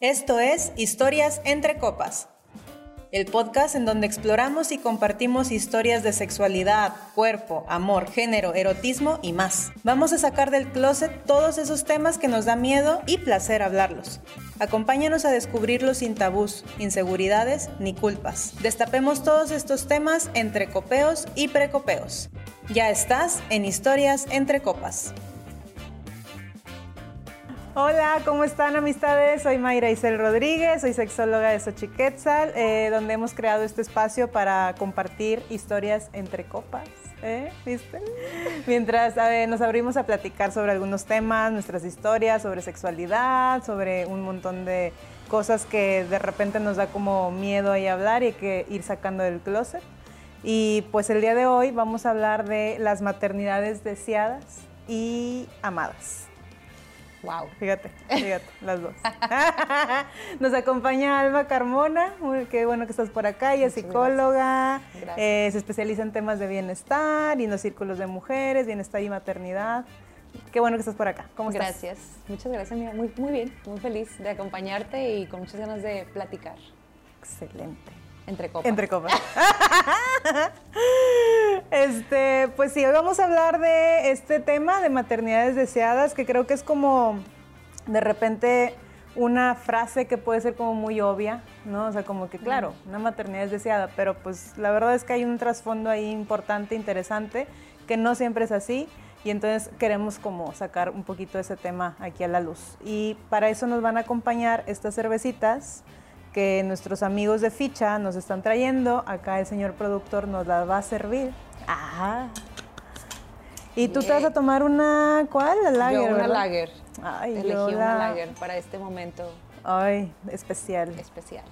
Esto es Historias entre Copas, el podcast en donde exploramos y compartimos historias de sexualidad, cuerpo, amor, género, erotismo y más. Vamos a sacar del closet todos esos temas que nos da miedo y placer hablarlos. Acompáñanos a descubrirlos sin tabús, inseguridades ni culpas. Destapemos todos estos temas entre copeos y precopeos. Ya estás en Historias entre Copas. Hola, ¿cómo están amistades? Soy Mayra Isel Rodríguez, soy sexóloga de Xochiquetzal, eh, donde hemos creado este espacio para compartir historias entre copas. ¿eh? ¿Viste? Mientras nos abrimos a platicar sobre algunos temas, nuestras historias, sobre sexualidad, sobre un montón de cosas que de repente nos da como miedo ahí hablar y hay que ir sacando del closet. Y pues el día de hoy vamos a hablar de las maternidades deseadas y amadas. Wow. Fíjate, fíjate, las dos. Nos acompaña Alba Carmona, qué bueno que estás por acá, ella es psicóloga, eh, se especializa en temas de bienestar y en los círculos de mujeres, bienestar y maternidad. Qué bueno que estás por acá. ¿Cómo estás? Gracias. Muchas gracias, amiga. Muy, muy bien, muy feliz de acompañarte y con muchas ganas de platicar. Excelente. Entre copas. Entre copas. este, pues sí, hoy vamos a hablar de este tema de maternidades deseadas, que creo que es como de repente una frase que puede ser como muy obvia, ¿no? O sea, como que claro, una maternidad es deseada, pero pues la verdad es que hay un trasfondo ahí importante, interesante, que no siempre es así. Y entonces queremos como sacar un poquito ese tema aquí a la luz. Y para eso nos van a acompañar estas cervecitas que nuestros amigos de ficha nos están trayendo. Acá el señor productor nos la va a servir. Ajá. Y tú te vas a tomar una, ¿cuál? La lager, Yo una lager. Ay, Elegí una lager para este momento. Ay, especial. Especial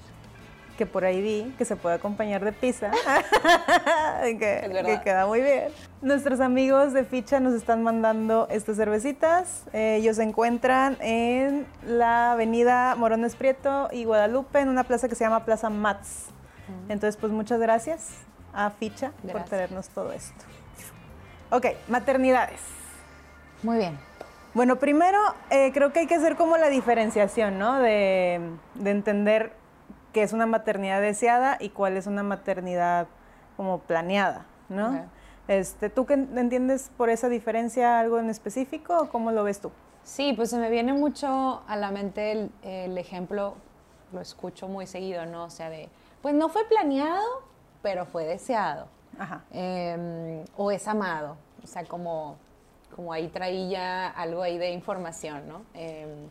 que por ahí vi que se puede acompañar de pizza, que, que, queda muy bien. Nuestros amigos de Ficha nos están mandando estas cervecitas. Eh, ellos se encuentran en la avenida Morones Prieto y Guadalupe, en una plaza que se llama Plaza Mats. Entonces, pues muchas gracias a Ficha por traernos todo esto. Ok, maternidades. Muy bien. Bueno, primero eh, creo que hay que hacer como la diferenciación, ¿no? De, de entender qué es una maternidad deseada y cuál es una maternidad como planeada, ¿no? Este, ¿Tú qué entiendes por esa diferencia algo en específico o cómo lo ves tú? Sí, pues se me viene mucho a la mente el, ejemplo, lo escucho muy seguido, ¿no? O sea, de, pues no fue planeado, pero fue deseado. Ajá. Em, o es amado. O sea, como, como ahí traía algo ahí de información, ¿no? Em,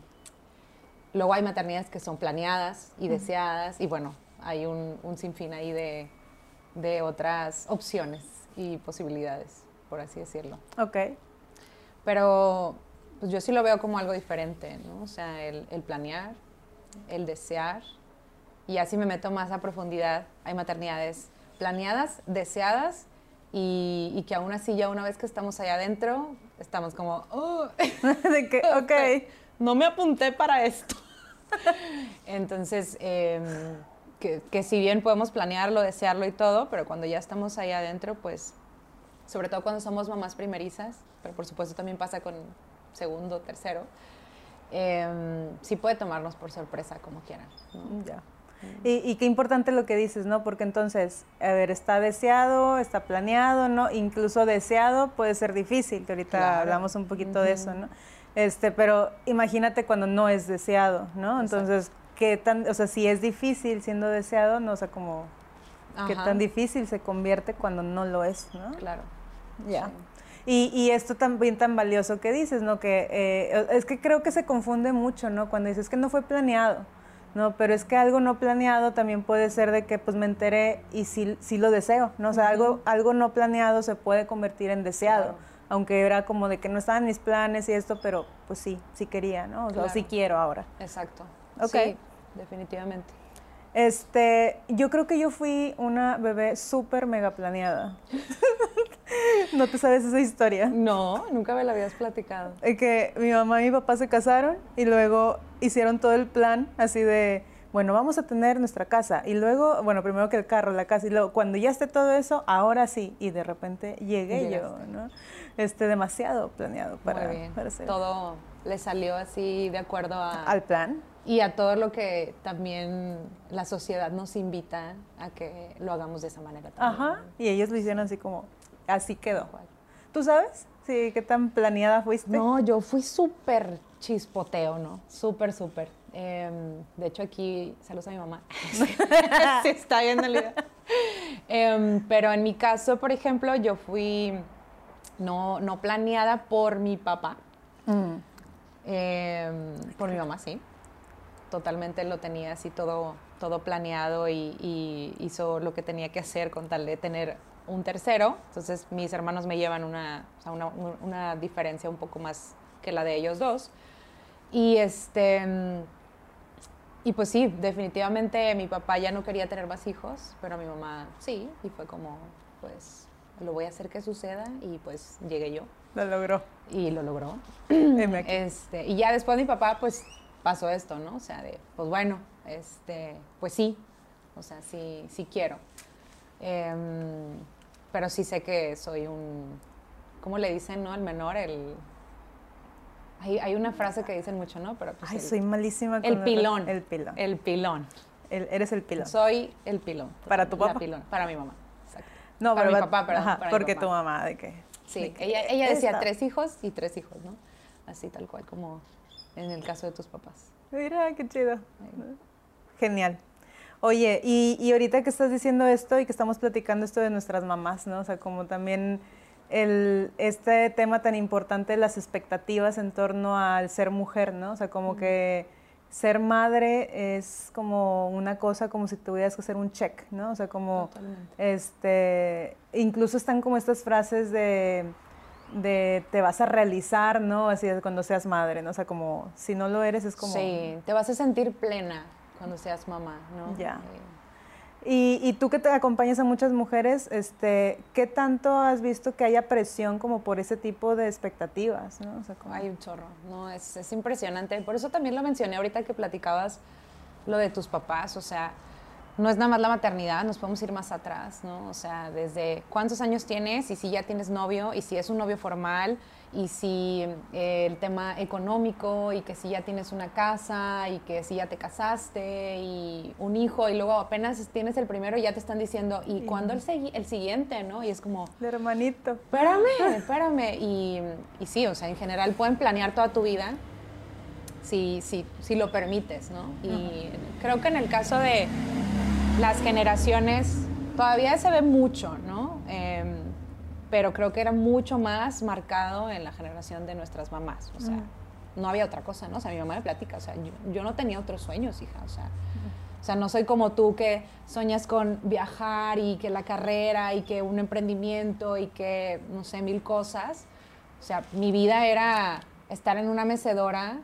Luego hay maternidades que son planeadas y deseadas y bueno, hay un, sinfín ahí de, otras opciones y posibilidades, por así decirlo. Ok. Pero pues yo sí lo veo como algo diferente, ¿no? O sea, el, planear, el desear y así me meto más a profundidad. Hay maternidades planeadas, deseadas y, que aún así ya una vez que estamos allá adentro, estamos como, oh, de que, ok, no me apunté para esto. Entonces, em, que, si bien podemos planearlo, desearlo y todo, pero cuando ya estamos ahí adentro, pues, sobre todo cuando somos mamás primerizas, pero por supuesto también pasa con segundo, tercero, eh, sí puede tomarnos por sorpresa como quieran. Ya. Y, qué importante lo que dices, ¿no? Porque entonces, a ver, está deseado, está planeado, ¿no? Incluso deseado puede ser difícil, que ahorita hablamos un poquito de eso, ¿no? Este, pero imagínate cuando no es deseado, ¿no? Entonces, qué tan, o sea, si es difícil siendo deseado, no o sea, como qué tan difícil se convierte cuando no lo es, ¿no? Claro. Ya. Y, y, esto también tan valioso que dices, ¿no? Que eh, es que creo que se confunde mucho, ¿no? Cuando dices que no fue planeado, ¿no? Pero es que algo no planeado también puede ser de que pues me enteré y sí, sí lo deseo, ¿no? O sea, algo, algo no planeado se puede convertir en deseado aunque era como de que no estaban mis planes y esto, pero pues sí, sí quería, ¿no? O, sí quiero ahora. Exacto. Ok. Sí, definitivamente. Este, yo creo que yo fui una bebé súper mega planeada. ¿No te sabes esa historia? No, nunca me la habías platicado. Es que mi mamá y mi papá se casaron y luego hicieron todo el plan así de, bueno, vamos a tener nuestra casa y luego, bueno, primero que el carro, la casa y luego cuando ya esté todo eso, ahora sí. Y de repente llegué yo, ¿no? este, demasiado planeado para, Muy bien. Todo le salió así de acuerdo al plan. y a todo lo que también la sociedad nos invita a que lo hagamos de esa manera. También. Ajá, y ellos lo hicieron así como, así quedó. ¿Tú sabes? Sí, ¿qué tan planeada fuiste? No, yo fui súper chispoteo, ¿no? Súper, súper. Em, de hecho, aquí, saludos a mi mamá. sí, está viendo el video. Em, pero en mi caso, por ejemplo, yo fui no, no planeada por mi papá. Mm. Em, por mi mamá, sí. Totalmente lo tenía así todo, todo planeado y, hizo lo que tenía que hacer con tal de tener un tercero. Entonces mis hermanos me llevan una, una, una diferencia un poco más que la de ellos dos. Y este y pues sí, definitivamente mi papá ya no quería tener más hijos, pero mi mamá sí, y fue como, pues lo voy a hacer que suceda y pues llegué yo. Lo logró. Y lo logró. este, y ya después mi papá pues pasó esto, ¿no? O sea, de, pues bueno, este, pues sí, o sea, sí, sí quiero. Em, pero sí sé que soy un, ¿cómo le dicen, no? El menor, el hay, una frase que dicen mucho, ¿no? Pero pues Ay, soy malísima con el pilón. El pilón. El pilón. eres el pilón. Soy el pilón. ¿Para tu papá? pilón. Para mi mamá. Exacto. No, para mi papá, pero ajá, porque tu mamá, ¿de qué? Sí, ella, ella decía tres hijos y tres hijos, ¿no? Así tal cual como en el caso de tus papás. Mira, qué chido. Genial. Oye, y, y ahorita que estás diciendo esto y que estamos platicando esto de nuestras mamás, ¿no? O sea, como también el, este tema tan importante de las expectativas en torno al ser mujer, ¿no? O sea, como que ser madre es como una cosa como si tuvieras que hacer un check, ¿no? O sea, como este incluso están como estas frases de de te vas a realizar, ¿no? Así es cuando seas madre, ¿no? O sea, como si no lo eres es como Sí, te vas a sentir plena cuando seas mamá, ¿no? Ya. Eh, y, tú que te acompañas a muchas mujeres, este, ¿qué tanto has visto que haya presión como por ese tipo de expectativas? ¿no? Hay un chorro, no, es, es, impresionante. Por eso también lo mencioné ahorita que platicabas lo de tus papás, o sea, no es nada más la maternidad, nos podemos ir más atrás, ¿no? O sea, desde cuántos años tienes y si ya tienes novio y si es un novio formal y si eh, el tema económico y que si ya tienes una casa y que si ya te casaste y un hijo y luego apenas tienes el primero y ya te están diciendo, ¿y cuándo el, el siguiente? ¿no? Y es como... El hermanito. Espérame, espérame. Y, y, sí, o sea, en general pueden planear toda tu vida si, si, si lo permites, ¿no? Y creo que en el caso de las generaciones todavía se ve mucho, ¿no? Em, pero creo que era mucho más marcado en la generación de nuestras mamás. O sea, no había otra cosa, ¿no? O sea, mi mamá me platica, o sea, yo, no tenía otros sueños, hija, o sea. O sea, no soy como tú que soñas con viajar y que la carrera y que un emprendimiento y que, no sé, mil cosas. O sea, mi vida era estar en una mecedora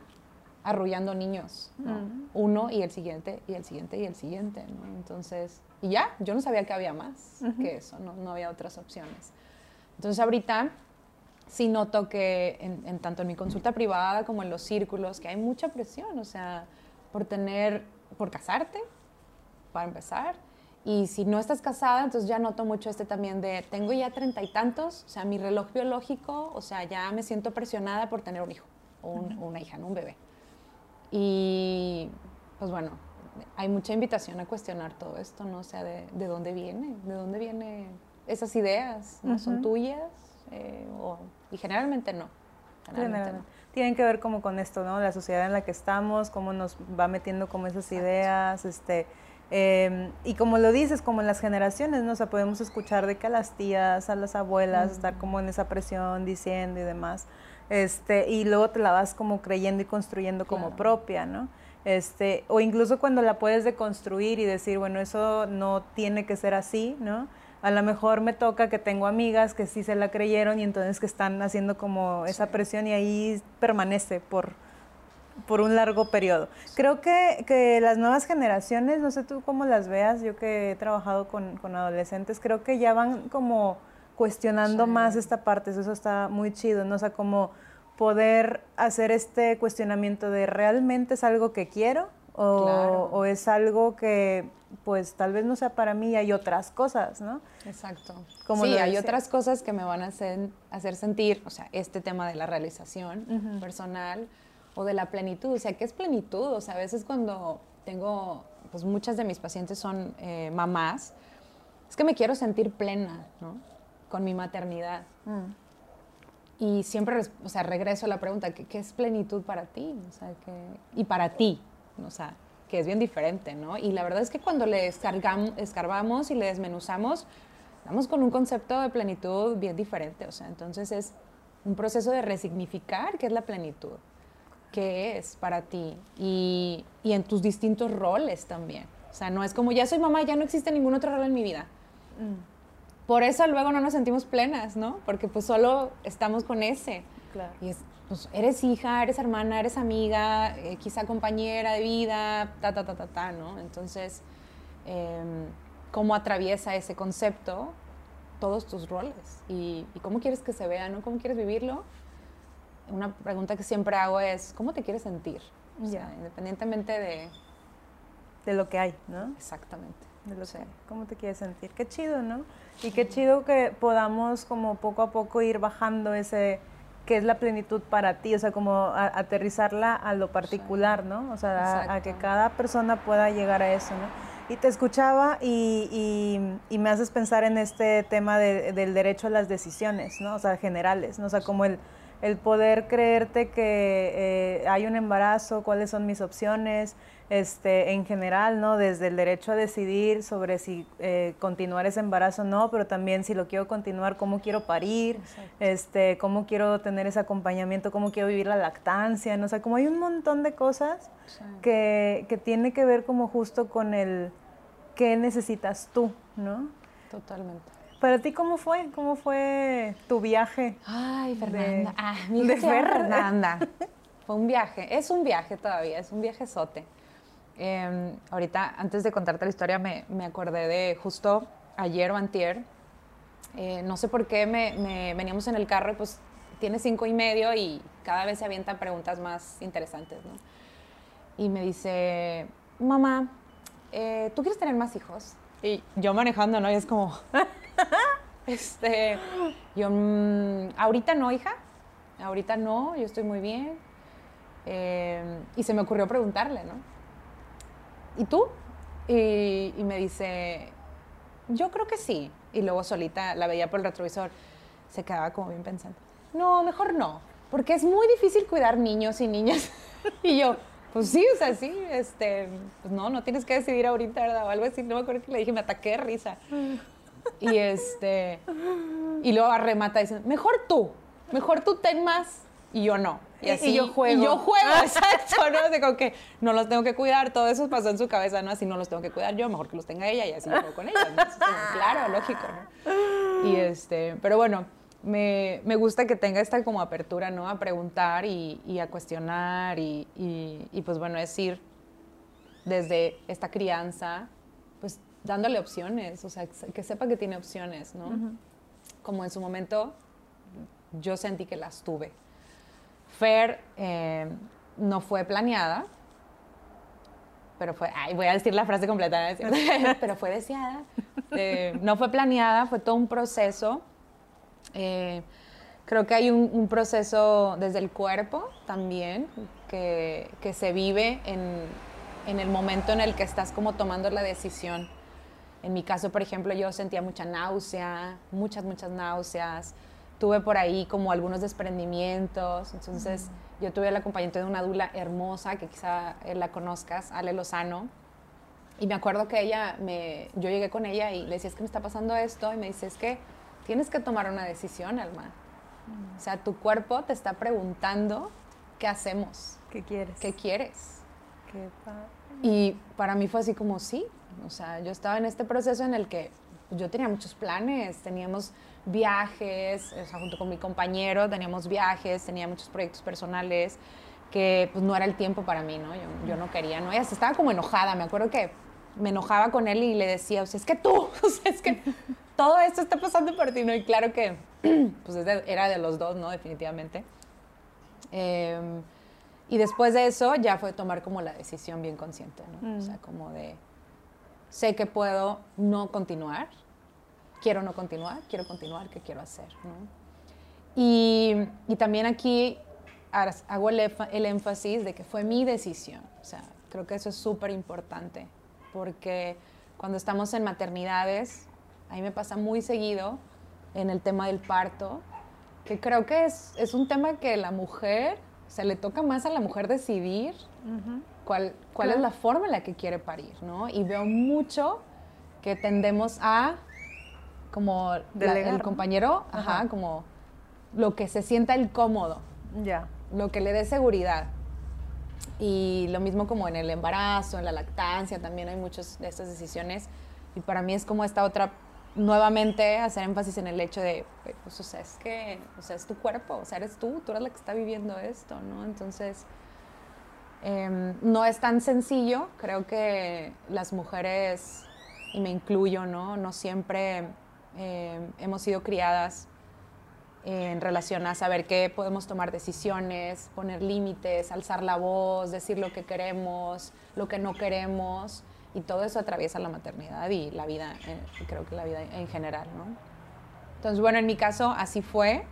arrullando niños, Uno y el siguiente y el siguiente y el siguiente, ¿no? Entonces, y ya, yo no sabía que había más que eso, ¿no? no había otras opciones. Entonces ahorita sí noto que en, tanto en mi consulta privada como en los círculos, que hay mucha presión, o sea, por tener, por casarte, para empezar. Y si no estás casada, entonces ya noto mucho este también de, tengo ya treinta y tantos, o sea, mi reloj biológico, o sea, ya me siento presionada por tener un hijo o, una hija, ¿no? un bebé. Y pues bueno, hay mucha invitación a cuestionar todo esto, ¿no? O sea, de, de dónde viene, de dónde viene esas ideas no son tuyas eh, y generalmente no. Tienen que ver como con esto, ¿no? La sociedad en la que estamos, cómo nos va metiendo como esas ideas, este... Em, y como lo dices, como en las generaciones, ¿no? O sea, podemos escuchar de que a las tías, a las abuelas, estar como en esa presión diciendo y demás. Este, y luego te la vas como creyendo y construyendo como propia, ¿no? Este, o incluso cuando la puedes deconstruir y decir, bueno, eso no tiene que ser así, ¿no? A lo mejor me toca que tengo amigas que sí se la creyeron y entonces que están haciendo como esa presión y ahí permanece por, por un largo periodo. Creo que, que, las nuevas generaciones, no sé tú cómo las veas, yo que he trabajado con, con adolescentes, creo que ya van como cuestionando más esta parte, eso está muy chido, ¿no? O sea, como poder hacer este cuestionamiento de realmente es algo que quiero o, o es algo que pues tal vez no sea para mí, hay otras cosas, ¿no? Exacto. Como sí, hay otras cosas que me van a hacer, hacer sentir, o sea, este tema de la realización personal, o de la plenitud. O sea, ¿qué es plenitud? O sea, a veces cuando tengo, pues muchas de mis pacientes son eh, mamás, es que me quiero sentir plena, ¿no? Con mi maternidad. Mm. Y siempre, o sea, regreso a la pregunta, ¿qué, es plenitud para ti? O sea, y para ti, o sea, que es bien diferente, ¿no? Y la verdad es que cuando le escarbamos y le desmenuzamos, Estamos con un concepto de plenitud bien diferente, o sea, entonces es un proceso de resignificar qué es la plenitud, qué es para ti y, y, en tus distintos roles también. O sea, no es como ya soy mamá, ya no existe ningún otro rol en mi vida. Mm. Por eso luego no nos sentimos plenas, ¿no? Porque pues solo estamos con ese. Claro. Y es, pues eres hija, eres hermana, eres amiga, eh, quizá compañera de vida, ta, ta, ta, ta, ta, ¿no? Entonces, eh, cómo atraviesa ese concepto todos tus roles y, cómo quieres que se vea, ¿no? ¿Cómo quieres vivirlo? Una pregunta que siempre hago es, ¿cómo te quieres sentir? O sea, independientemente de... De lo que hay, ¿no? Exactamente. De lo que ¿Cómo te quieres sentir? Qué chido, ¿no? Y qué chido que podamos como poco a poco ir bajando ese qué es la plenitud para ti, o sea, como aterrizarla a lo particular, ¿no? O sea, a, que cada persona pueda llegar a eso, ¿no? Y te escuchaba y, me haces pensar en este tema del derecho a las decisiones, ¿no? O sea, generales, ¿no? O sea, como el, el poder creerte que eh, hay un embarazo, cuáles son mis opciones, este, en general, ¿no? Desde el derecho a decidir sobre si eh, continuar ese embarazo o no, pero también si lo quiero continuar, cómo quiero parir, este, cómo quiero tener ese acompañamiento, cómo quiero vivir la lactancia, ¿no? O sea, como hay un montón de cosas que, que tiene que ver como justo con el qué necesitas tú, ¿no? Totalmente. Para ti, ¿cómo fue? ¿Cómo fue tu viaje? Ay, Fernanda. ah, mi de Fernanda. Fue un viaje. Es un viaje todavía, es un viaje sote. Em, ahorita, antes de contarte la historia, me, me, acordé de justo ayer o antier. Eh, no sé por qué me, veníamos en el carro y pues tiene cinco y medio y cada vez se avientan preguntas más interesantes, ¿no? Y me dice, mamá, eh, ¿tú quieres tener más hijos? Y yo manejando, ¿no? Y es como, este, yo, mm, ahorita no, hija, ahorita no, yo estoy muy bien. Eh, y se me ocurrió preguntarle, ¿no? ¿Y tú? Y, me dice, yo creo que sí. Y luego solita la veía por el retrovisor, se quedaba como bien pensando, no, mejor no, porque es muy difícil cuidar niños y niñas. y yo, pues sí, o sea, sí, este, pues no, no tienes que decidir ahorita, ¿verdad? O algo así, no me acuerdo que le dije, me ataqué de risa. Y este, y luego arremata diciendo, mejor tú, mejor tú ten más y yo no. Y, así, yo juego. Y yo juego, exacto, ¿no? De como que no los tengo que cuidar, todo eso pasó en su cabeza, ¿no? Así no los tengo que cuidar yo, mejor que los tenga ella y así juego con ella. claro, lógico, ¿no? Y este, pero bueno, me, me, gusta que tenga esta como apertura, ¿no? A preguntar y, y a cuestionar y, y, pues bueno, es ir desde esta crianza, dándole opciones, o sea, que sepa que tiene opciones, ¿no? Como en su momento yo sentí que las tuve. Fer eh, no fue planeada, pero fue, ay, voy a decir la frase completa, pero fue deseada. Eh, no fue planeada, fue todo un proceso eh, creo que hay un, proceso desde el cuerpo también que, que se vive en, en, el momento en el que estás como tomando la decisión. En mi caso, por ejemplo, yo sentía mucha náusea, muchas, muchas náuseas. Tuve por ahí como algunos desprendimientos. Entonces, yo tuve el acompañamiento de una dula hermosa, que quizá la conozcas, Ale Lozano. Y me acuerdo que ella, me, yo llegué con ella y le decía, es que me está pasando esto. Y me dice, es que tienes que tomar una decisión, Alma. O sea, tu cuerpo te está preguntando qué hacemos. ¿Qué quieres? ¿Qué quieres? Y para mí fue así como sí. O sea, yo estaba en este proceso en el que yo tenía muchos planes, teníamos viajes, o sea, junto con mi compañero teníamos viajes, tenía muchos proyectos personales que pues no era el tiempo para mí, ¿no? Yo, yo no quería, ¿no? Ella estaba como enojada, me acuerdo que me enojaba con él y le decía, o sea, es que tú, o sea, es que todo esto está pasando por ti, ¿no? Y claro que, pues era de los dos, ¿no? Definitivamente. Em, y después de eso ya fue tomar como la decisión bien consciente, ¿no? O sea, mm. como de, sé que puedo no continuar, quiero no continuar, quiero continuar, ¿qué quiero hacer? ¿no? Y, y también aquí hago el, el, énfasis de que fue mi decisión. O sea, creo que eso es súper importante, porque cuando estamos en maternidades, a mí me pasa muy seguido en el tema del parto, que creo que es, es un tema que la mujer, se le toca más a la mujer decidir cuál, cuál es la forma en la que quiere parir, ¿no? Y veo mucho que tendemos a, como el compañero, ajá, como lo que se sienta el cómodo. Ya. Lo que le dé seguridad. Y lo mismo como en el embarazo, en la lactancia, también hay muchas de estas decisiones. Y para mí es como esta otra, nuevamente hacer énfasis en el hecho de, pues, o sea, es que, o sea, es tu cuerpo, o sea, eres tú, tú eres la que está viviendo esto, ¿no? Entonces, em, no es tan sencillo. Creo que las mujeres, y me incluyo, ¿no? No siempre em, hemos sido criadas en relación a saber qué podemos tomar decisiones, poner límites, alzar la voz, decir lo que queremos, lo que no queremos, y todo eso atraviesa la maternidad y la vida, eh, creo que la vida en general, ¿no? Entonces, bueno, en mi caso así fue.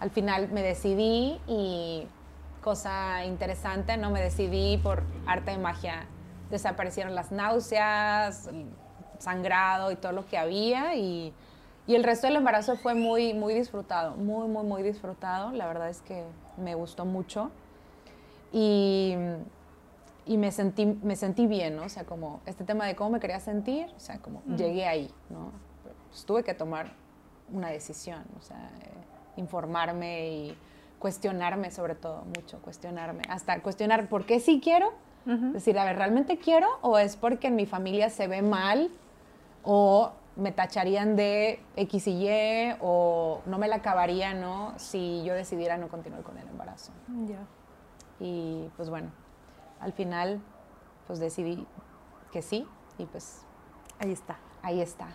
Al final me decidí y cosa interesante, ¿no? Me decidí por arte de magia, desaparecieron las náuseas, sangrado y todo lo que había y y el resto del embarazo fue muy, muy disfrutado, muy, muy, muy disfrutado. La verdad es que me gustó mucho. Y, y me, sentí, me sentí bien, ¿no? O sea, como este tema de cómo me quería sentir, o sea, como llegué ahí, ¿no? Pues tuve que tomar una decisión, o sea, eh, informarme y cuestionarme sobre todo, mucho, cuestionarme. Hasta cuestionar por qué sí quiero, decir, a ver, ¿realmente quiero o es porque en mi familia se ve mal o me tacharían de X y Y o no me la acabaría, ¿no? Si yo decidiera no continuar con el embarazo. Ya. Y pues bueno, al final pues decidí que sí y pues ahí está. Ahí está.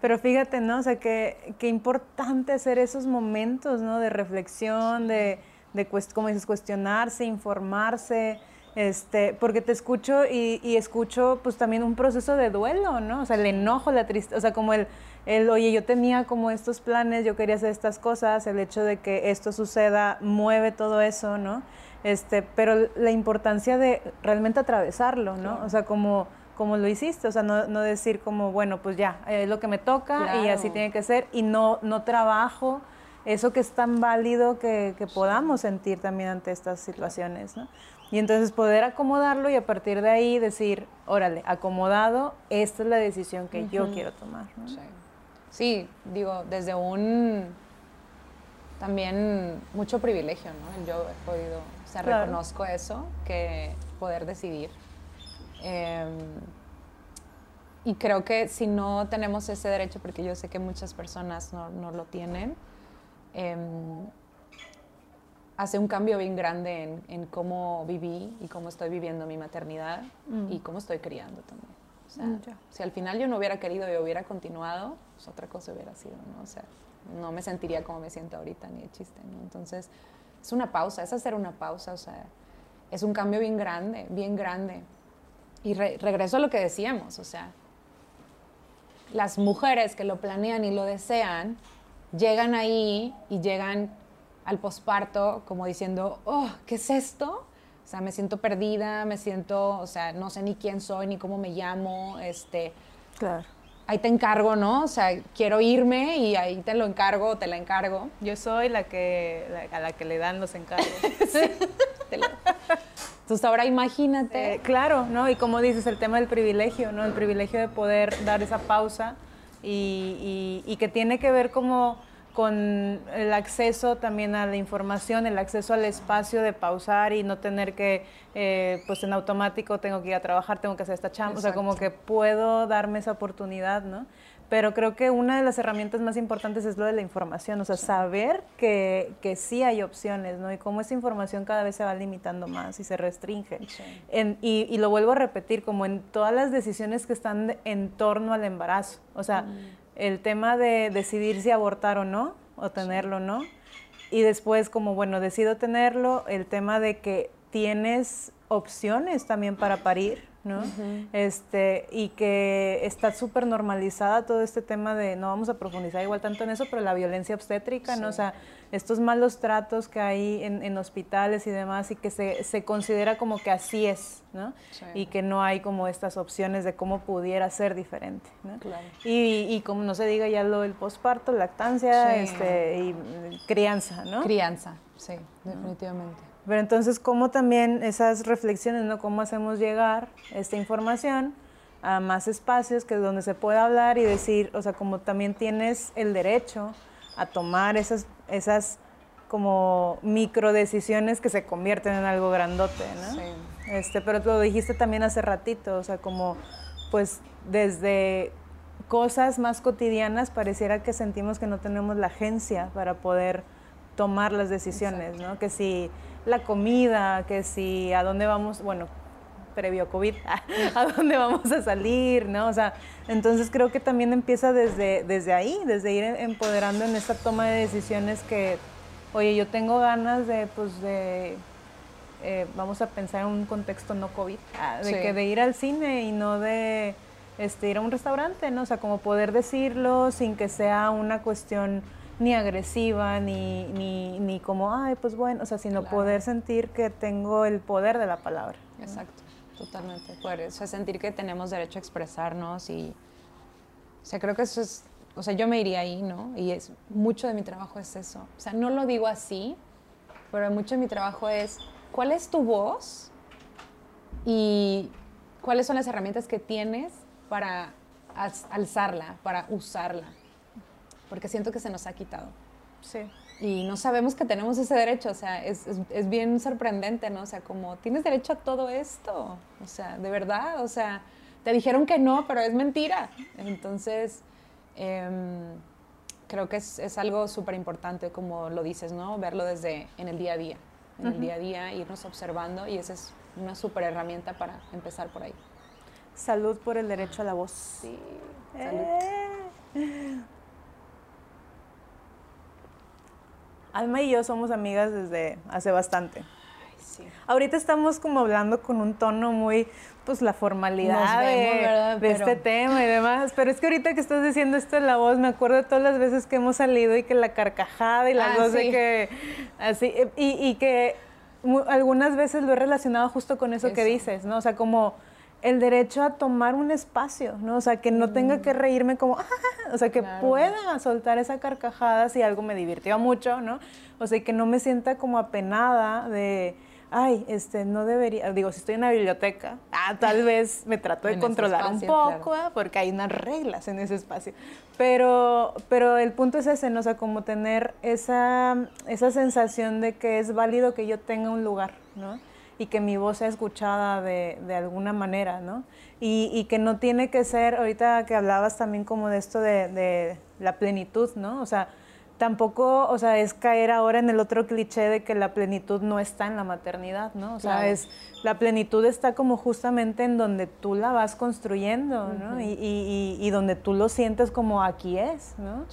Pero fíjate, ¿no? O sea, qué importante hacer esos momentos, ¿no? De reflexión, de, de como dices, cuestionarse, informarse, este, porque te escucho y, escucho pues también un proceso de duelo, ¿no? O sea, el enojo, la tristeza, o sea, como el, el, oye, yo tenía como estos planes, yo quería hacer estas cosas, el hecho de que esto suceda mueve todo eso, ¿no? Este, pero la importancia de realmente atravesarlo, ¿no? O sea, como, como lo hiciste, o sea, no, no, decir como, bueno, pues ya, es lo que me toca y así tiene que ser, y no, no trabajo eso que es tan válido que, que podamos sentir también ante estas situaciones, ¿no? Y entonces poder acomodarlo y a partir de ahí decir, órale, acomodado, esta es la decisión que yo quiero tomar. Sí. Digo, desde un también mucho privilegio, ¿no? Yo he podido, o sea, reconozco eso, que poder decidir. Em, y creo que si no tenemos ese derecho, porque yo sé que muchas personas no, no lo tienen, eh, hace un cambio bien grande en, cómo viví y cómo estoy viviendo mi maternidad mm. y cómo estoy criando también. O sea, si al final yo no hubiera querido y hubiera continuado, pues otra cosa hubiera sido, ¿no? O sea, no me sentiría como me siento ahorita ni de chiste, ¿no? Entonces, es una pausa, es hacer una pausa, o sea, es un cambio bien grande, bien grande. Y regreso a lo que decíamos, o sea, las mujeres que lo planean y lo desean, llegan ahí y llegan al posparto como diciendo, oh, ¿qué es esto? O sea, me siento perdida, me siento, o sea, no sé ni quién soy, ni cómo me llamo, este... Claro. Ahí te encargo, ¿no? O sea, quiero irme y ahí te lo encargo, te la encargo. Yo soy la que, a la que le dan los encargos. sí. Entonces ahora imagínate. Eh, claro, ¿no? Y como dices, el tema del privilegio, ¿no? El privilegio de poder dar esa pausa y, y que tiene que ver como con el acceso también a la información, el acceso al espacio de pausar y no tener que, eh, pues en automático tengo que ir a trabajar, tengo que hacer esta chamba, o sea, como que puedo darme esa oportunidad, ¿no? Pero creo que una de las herramientas más importantes es lo de la información, o sea, saber que, que, sí hay opciones, ¿no? Y cómo esa información cada vez se va limitando más y se restringe. y, y, lo vuelvo a repetir, como en todas las decisiones que están en torno al embarazo, o sea, mm el tema de decidir si abortar o no, o tenerlo o no. Y después, como, bueno, decido tenerlo, el tema de que tienes opciones también para parir, ¿no? este, y que está súper normalizada todo este tema de, no vamos a profundizar igual tanto en eso, pero la violencia obstétrica, ¿no? O sea, estos malos tratos que hay en, hospitales y demás y que se, se, considera como que así es, ¿no? Y que no hay como estas opciones de cómo pudiera ser diferente, ¿no? Claro. Y, y, como no se diga ya lo del posparto, lactancia este, y crianza, ¿no? Crianza, sí, definitivamente. Pero entonces, ¿cómo también esas reflexiones, ¿no? ¿Cómo hacemos llegar esta información a más espacios que donde se pueda hablar y decir, o sea, como también tienes el derecho a tomar esas, esas como micro decisiones que se convierten en algo grandote, ¿no? Sí. Este, pero lo dijiste también hace ratito, o sea, como pues desde cosas más cotidianas pareciera que sentimos que no tenemos la agencia para poder tomar las decisiones, ¿no? Que si la comida, que si a dónde vamos, bueno, previo COVID, a dónde vamos a salir, ¿no? O sea, entonces creo que también empieza desde, desde ahí, desde ir empoderando en esta toma de decisiones que, oye, yo tengo ganas de, pues, de, eh, vamos a pensar en un contexto no COVID, ah, de que de ir al cine y no de este, ir a un restaurante, ¿no? O sea, como poder decirlo sin que sea una cuestión ni agresiva, ni, ni, ni como, ay, pues bueno, o sea, sino poder sentir que tengo el poder de la palabra. Exacto, totalmente. Poder, o sea, sentir que tenemos derecho a expresarnos y, o sea, creo que eso es, o sea, yo me iría ahí, ¿no? Y es, mucho de mi trabajo es eso. O sea, no lo digo así, pero mucho de mi trabajo es, ¿cuál es tu voz? Y cuáles son las herramientas que tienes para alzarla, para usarla porque siento que se nos ha quitado. Sí. Y no sabemos que tenemos ese derecho, o sea, es, es, bien sorprendente, ¿no? O sea, como, tienes derecho a todo esto, o sea, de verdad, o sea, te dijeron que no, pero es mentira. Entonces, em, creo que es, es algo súper importante, como lo dices, ¿no? Verlo desde en el día a día, en el día a día, irnos observando y esa es una súper herramienta para empezar por ahí. Salud por el derecho a la voz. Sí, salud. Eh. Alma y yo somos amigas desde hace bastante. Ay, sí. Ahorita estamos como hablando con un tono muy, pues la formalidad de, este tema y demás. Pero es que ahorita que estás diciendo esto en la voz, me acuerdo de todas las veces que hemos salido y que la carcajada y la ah, voz de que así, y, que algunas veces lo he relacionado justo con eso, que dices, ¿no? O sea, como el derecho a tomar un espacio, ¿no? O sea, que no tenga que reírme como, ah", o sea, que pueda soltar esa carcajada si algo me divirtió mucho, ¿no? O sea, que no me sienta como apenada de, ay, este, no debería, digo, si estoy en la biblioteca, ah, tal vez me trato de controlar un poco, porque hay unas reglas en ese espacio. Pero, pero el punto es ese, ¿no? O sea, como tener esa, esa sensación de que es válido que yo tenga un lugar, ¿no? Y que mi voz sea escuchada de, de alguna manera, ¿no? Y, y, que no tiene que ser, ahorita que hablabas también como de esto de, de, la plenitud, ¿no? O sea, tampoco, o sea, es caer ahora en el otro cliché de que la plenitud no está en la maternidad, ¿no? O sea, es, la plenitud está como justamente en donde tú la vas construyendo, ¿no? y, y, y, donde tú lo sientes como aquí es, ¿no?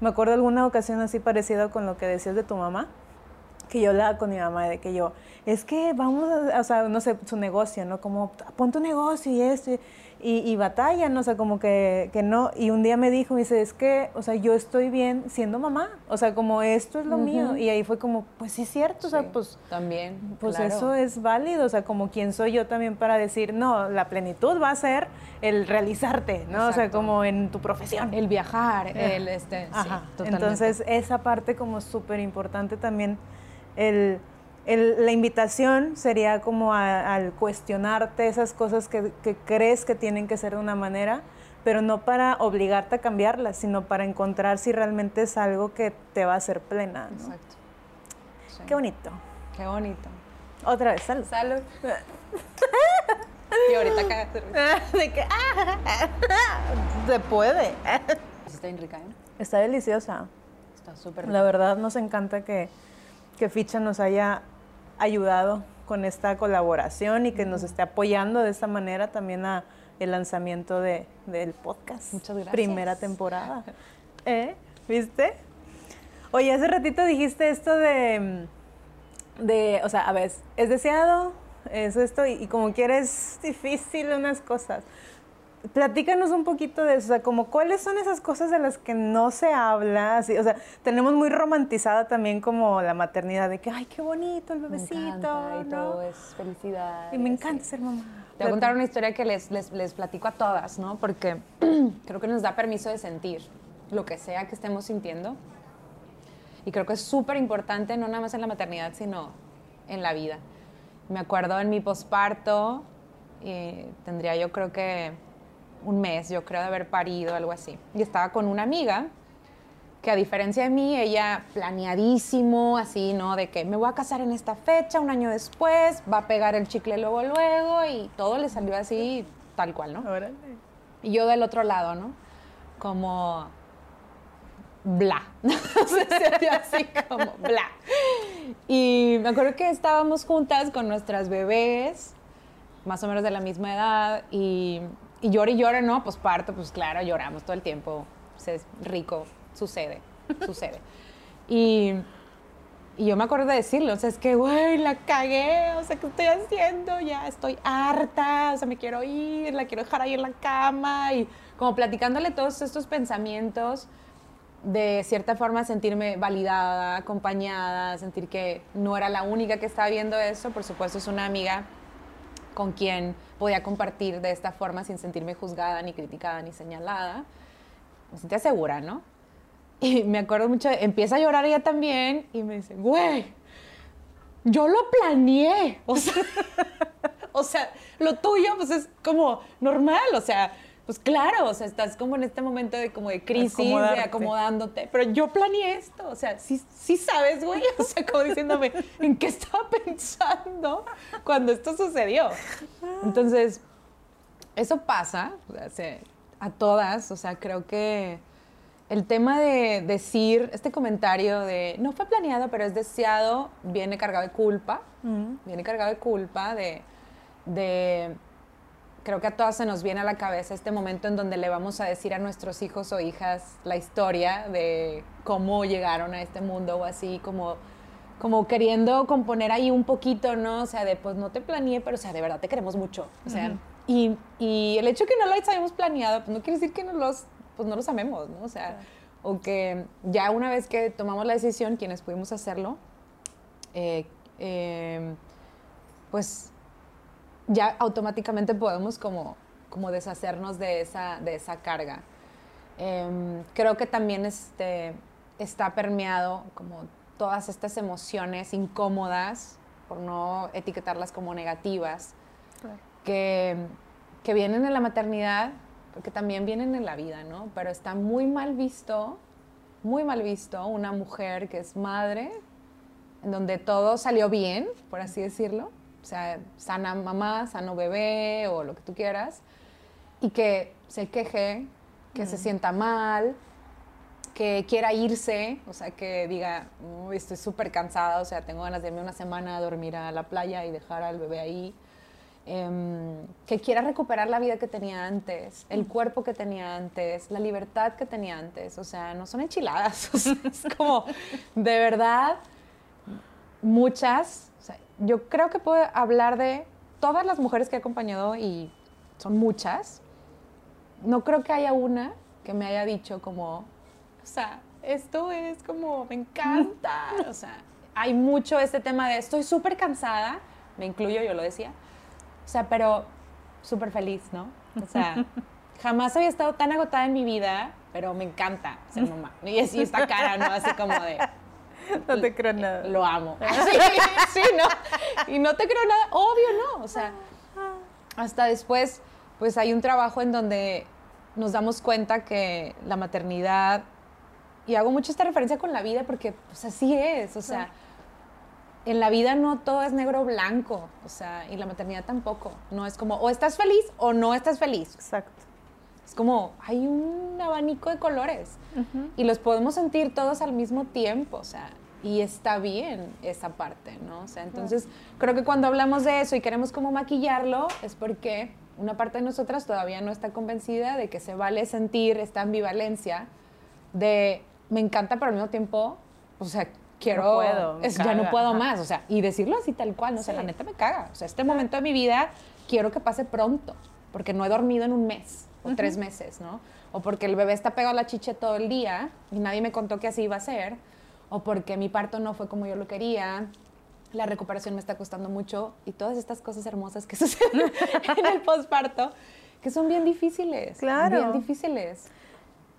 Me acuerdo alguna ocasión así parecida con lo que decías de tu mamá, que yo hablaba con mi mamá de que yo, es que vamos a, o sea, no sé, su negocio, ¿no? Como, pon tu negocio y esto, y, y batalla, ¿no? O sea, como que, que, no, y un día me dijo, me dice, es que, o sea, yo estoy bien siendo mamá, o sea, como esto es lo mío, y ahí fue como, pues sí es cierto, o sea, pues... También, Pues eso es válido, o sea, como quién soy yo también para decir, no, la plenitud va a ser el realizarte, ¿no? O sea, como en tu profesión. El viajar, el, este, Ajá. Entonces, esa parte como súper importante también el, la invitación sería como al cuestionarte esas cosas que, crees que tienen que ser de una manera, pero no para obligarte a cambiarlas, sino para encontrar si realmente es algo que te va a hacer plena. Exacto. Qué bonito. Qué bonito. Otra vez, salud. Salud. y ahorita acá. De que, se puede. Está bien rica, ¿eh? Está deliciosa. Está súper La verdad nos encanta que que Ficha nos haya ayudado con esta colaboración y que nos esté apoyando de esta manera también a el lanzamiento de, del podcast. Muchas gracias. Primera temporada. ¿Eh? ¿Viste? Oye, hace ratito dijiste esto de, de, o sea, a ver, es deseado, es esto, y, y como quieres, es difícil unas cosas. Platícanos un poquito de eso, o sea, como cuáles son esas cosas de las que no se habla, así, o sea, tenemos muy romantizada también como la maternidad, de que, ay, qué bonito el Me bebecito, y todo es felicidad. Y me encanta ser mamá. Te voy a contar una historia que les, les, les platico a todas, ¿no? Porque creo que nos da permiso de sentir lo que sea que estemos sintiendo. Y creo que es súper importante, no nada más en la maternidad, sino en la vida. Me acuerdo en mi posparto, eh, tendría yo creo que un mes, yo creo, de haber parido, algo así. Y estaba con una amiga que a diferencia de mí, ella planeadísimo, así, ¿no? De que me voy a casar en esta fecha, un año después, va a pegar el chicle luego, luego, y todo le salió así, tal cual, ¿no? Órale. Y yo del otro lado, ¿no? Como bla. Así como bla. Y me acuerdo que estábamos juntas con nuestras bebés, más o menos de la misma edad, y, y llora y llora, ¿no? Pues parto, pues claro, lloramos todo el tiempo. Pues es rico, sucede, sucede. Y, y yo me acuerdo de decirlo, o sea, es que, güey, la cagué, o sea, ¿qué estoy haciendo? Ya estoy harta, o sea, me quiero ir, la quiero dejar ahí en la cama, y como platicándole todos estos pensamientos, de cierta forma sentirme validada, acompañada, sentir que no era la única que estaba viendo eso, por supuesto es una amiga con quien podía compartir de esta forma sin sentirme juzgada, ni criticada, ni señalada. Me sentía segura, ¿no? Y me acuerdo mucho, empieza a llorar ella también y me dice, güey, yo lo planeé. O sea, o sea, lo tuyo pues es como normal, o sea, pues claro, o sea, estás como en este momento de como de crisis, de acomodándote, pero yo planeé esto, o sea, sí, sí sabes, güey, o sea, como diciéndome, ¿en qué estaba pensando cuando esto sucedió? Entonces, eso pasa o sea, se- a todas, o sea, creo que el tema de decir este comentario de no fue planeado, pero es deseado, viene cargado de culpa, viene cargado de culpa, de, de, creo que a todas se nos viene a la cabeza este momento en donde le vamos a decir a nuestros hijos o hijas la historia de cómo llegaron a este mundo o así, como, como queriendo componer ahí un poquito, ¿no? O sea, de pues no te planeé, pero o sea, de verdad te queremos mucho. O sea, y, y el hecho de que no lo hayamos planeado, pues no quiere decir que no los, pues no los amemos, ¿no? O sea, o que ya una vez que tomamos la decisión, quienes pudimos hacerlo, eh, eh, pues ya automáticamente podemos como, como deshacernos de esa, de esa carga. Em, creo que también este, está permeado como todas estas emociones incómodas, por no etiquetarlas como negativas, Claro. que, que vienen en la maternidad, porque también vienen en la vida, ¿no? Pero está muy mal visto, muy mal visto una mujer que es madre, en donde todo salió bien, por así decirlo, o sea, sana mamá, sano bebé o lo que tú quieras, y que se queje, que se sienta mal, que quiera irse, o sea, que diga, "Uy, estoy súper cansada, o sea, tengo ganas de irme una semana a dormir a la playa y dejar al bebé ahí. Em, que quiera recuperar la vida que tenía antes, el cuerpo que tenía antes, la libertad que tenía antes, o sea, no son enchiladas, o sea, es como, de verdad, muchas, yo creo que puedo hablar de todas las mujeres que he acompañado y son muchas, no creo que haya una que me haya dicho como, o sea, esto es como, me encanta. O sea, hay mucho este tema de estoy súper cansada, me incluyo, yo lo decía. O sea, pero súper feliz, ¿no? O sea, jamás había estado tan agotada en mi vida, pero me encanta ser mamá. Y así esta cara, ¿no? Así como de, No te creo nada. lo amo. Sí, sí, ¿no? Y no te creo nada, obvio, ¿no? O sea, hasta después, pues hay un trabajo en donde nos damos cuenta que la maternidad, y hago mucho esta referencia con la vida porque pues así es, o sea, en la vida no todo es negro o blanco, o sea, y la maternidad tampoco, no es como o estás feliz o no estás feliz, Exacto. Es como hay un abanico de colores. Y los podemos sentir todos al mismo tiempo, o sea, y está bien esa parte, ¿no? O sea, entonces creo que cuando hablamos de eso y queremos como maquillarlo es porque una parte de nosotras todavía no está convencida de que se vale sentir esta ambivalencia de me encanta, pero al mismo tiempo, o sea, quiero, No puedo, es- ya no puedo ajá. más, o sea, y decirlo así tal cual, no sé, Sí. la neta me caga, o sea, este momento de mi vida quiero que pase pronto, porque no he dormido en un mes o tres meses, ¿no? O porque el bebé está pegado a la chiche todo el día y nadie me contó que así iba a ser, o porque mi parto no fue como yo lo quería, la recuperación me está costando mucho y todas estas cosas hermosas que suceden en el posparto, que son bien difíciles, Claro. bien difíciles.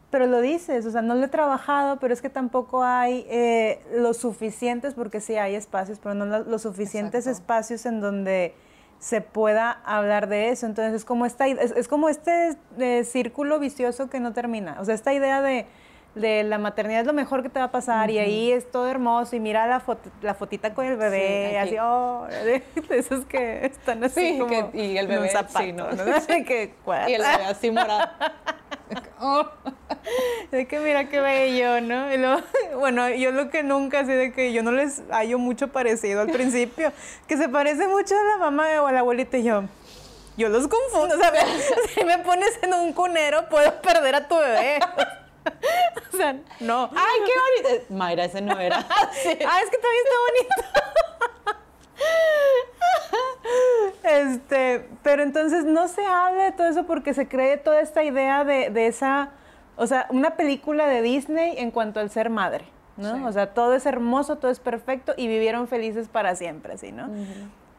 Pero lo dices, o sea, no lo he trabajado, pero es que tampoco hay eh, los suficientes, porque sí hay espacios, pero no lo- los suficientes Exacto. espacios en donde se pueda hablar de eso. Entonces es como esta, es, es como este eh, círculo vicioso que no termina. O sea, esta idea de, de la maternidad es lo mejor que te va a pasar y ahí es todo hermoso y mira la, foto- la fotita con el bebé, Sí, así, oh, de esos que están así Sí, como que- y el en un bebé, zapato, sí, ¿no? ¿no? De que, Y el bebé así morado. Oh. De que mira qué bello, ¿no? Y luego, bueno, yo lo que nunca, así de que yo no les hallo mucho parecido al principio, que se parece mucho a la mamá o a la abuelita y yo, yo los confundo, o sea, me- si me pones en un cunero puedo perder a tu bebé. O sea, no. ¡Ay, qué bonito! Mayra, ese no era. Sí. Ah, es que también está bonito. Este, pero entonces no se habla de todo eso porque se cree toda esta idea de, de esa, o sea, una película de Disney en cuanto al ser madre, ¿no? Sí. O sea, todo es hermoso, todo es perfecto y vivieron felices para siempre, así, ¿no?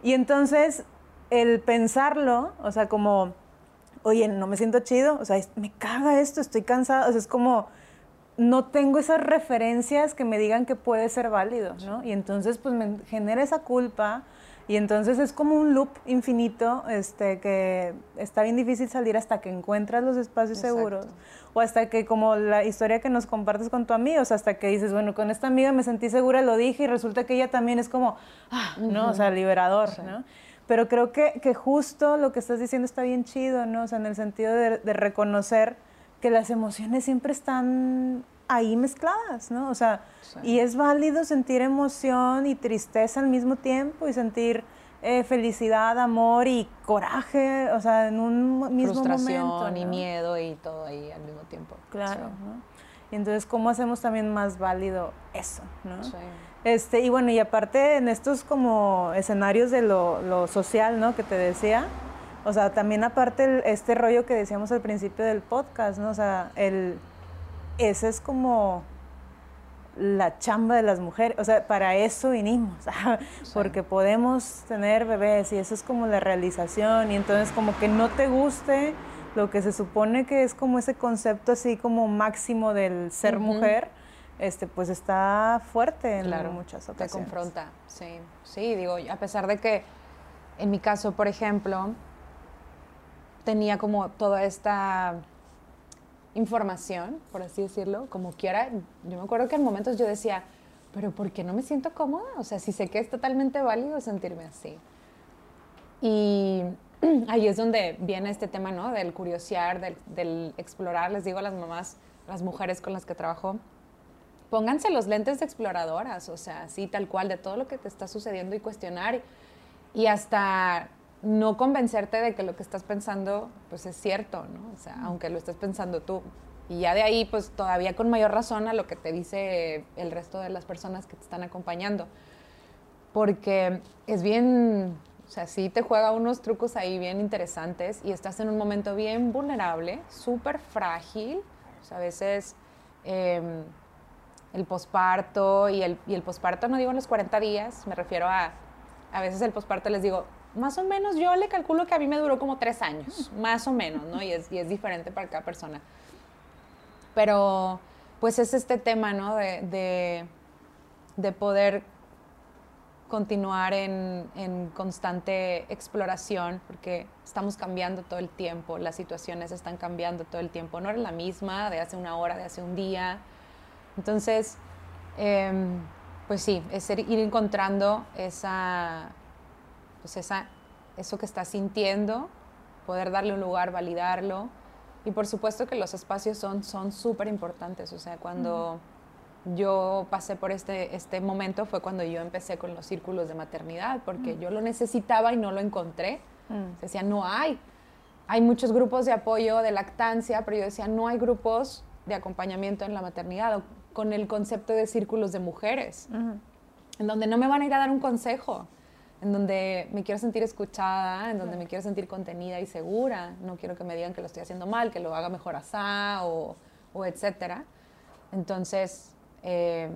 Y entonces el pensarlo, o sea, como, oye, no me siento chido, o sea, me caga esto, estoy cansada, o sea, es como, no tengo esas referencias que me digan que puede ser válido, ¿no? Y entonces, pues, me genera esa culpa y entonces es como un loop infinito, este, que está bien difícil salir hasta que encuentras los espacios Exacto. seguros o hasta que, como la historia que nos compartes con tu amiga, o sea, hasta que dices, bueno, con esta amiga me sentí segura, lo dije y resulta que ella también es como, ah, ¿no? O sea, liberador, Sí. ¿no? Pero creo que, que justo lo que estás diciendo está bien chido, ¿no? O sea, en el sentido de, de reconocer que las emociones siempre están ahí mezcladas, ¿no? O sea, Sí. y es válido sentir emoción y tristeza al mismo tiempo y sentir eh, felicidad, amor y coraje, o sea, en un mismo Frustración momento. y ¿no? miedo y todo ahí al mismo tiempo. Claro, Sí. ¿no? Y entonces, ¿cómo hacemos también más válido eso, ¿no? Sí. Este, y bueno, y aparte en estos como escenarios de lo, lo social, ¿no? Que te decía, o sea, también aparte el- este rollo que decíamos al principio del podcast, ¿no? O sea, el, ese es como la chamba de las mujeres, o sea, para eso vinimos, porque podemos tener bebés y eso es como la realización y entonces como que no te guste lo que se supone que es como ese concepto así como máximo del ser mujer, este, pues está fuerte en Claro, muchas te ocasiones. confronta, sí. Sí, digo, a pesar de que en mi caso, por ejemplo, tenía como toda esta información, por así decirlo, como quiera, yo me acuerdo que en momentos yo decía, pero ¿por qué no me siento cómoda? O sea, si sé que es totalmente válido sentirme así. Y ahí es donde viene este tema, ¿no? Del curiosear, del, del explorar. Les digo a las mamás, las mujeres con las que trabajo, pónganse los lentes de exploradoras, o sea, así tal cual, de todo lo que te está sucediendo y cuestionar y hasta no convencerte de que lo que estás pensando pues es cierto, ¿no? O sea, aunque lo estés pensando tú. Y ya de ahí pues todavía con mayor razón a lo que te dice el resto de las personas que te están acompañando. Porque es bien, o sea, sí te juega unos trucos ahí bien interesantes y estás en un momento bien vulnerable, súper frágil. O sea, a veces em, el posparto y el, y el posparto no digo en los 40 días, me refiero a, a veces el posparto les digo, más o menos yo le calculo que a mí me duró como tres años, más o menos, ¿no? Y es, y es diferente para cada persona. Pero pues es este tema, ¿no? De, de, de poder continuar en, en constante exploración, porque estamos cambiando todo el tiempo, las situaciones están cambiando todo el tiempo, no era la misma de hace una hora, de hace un día. Entonces, em, pues sí, es ir encontrando esa, pues esa, eso que estás sintiendo, poder darle un lugar, validarlo. Y por supuesto que los espacios son son súper importantes. O sea, cuando yo pasé por este, este momento fue cuando yo empecé con los círculos de maternidad, porque yo lo necesitaba y no lo encontré. Mm. Decía, no hay. Hay muchos grupos de apoyo de lactancia, pero yo decía, no hay grupos de acompañamiento en la maternidad. O con el concepto de círculos de mujeres, en donde no me van a ir a dar un consejo, en donde me quiero sentir escuchada, en donde me quiero sentir contenida y segura. No quiero que me digan que lo estoy haciendo mal, que lo haga mejor asá o, o etcétera. Entonces, eh,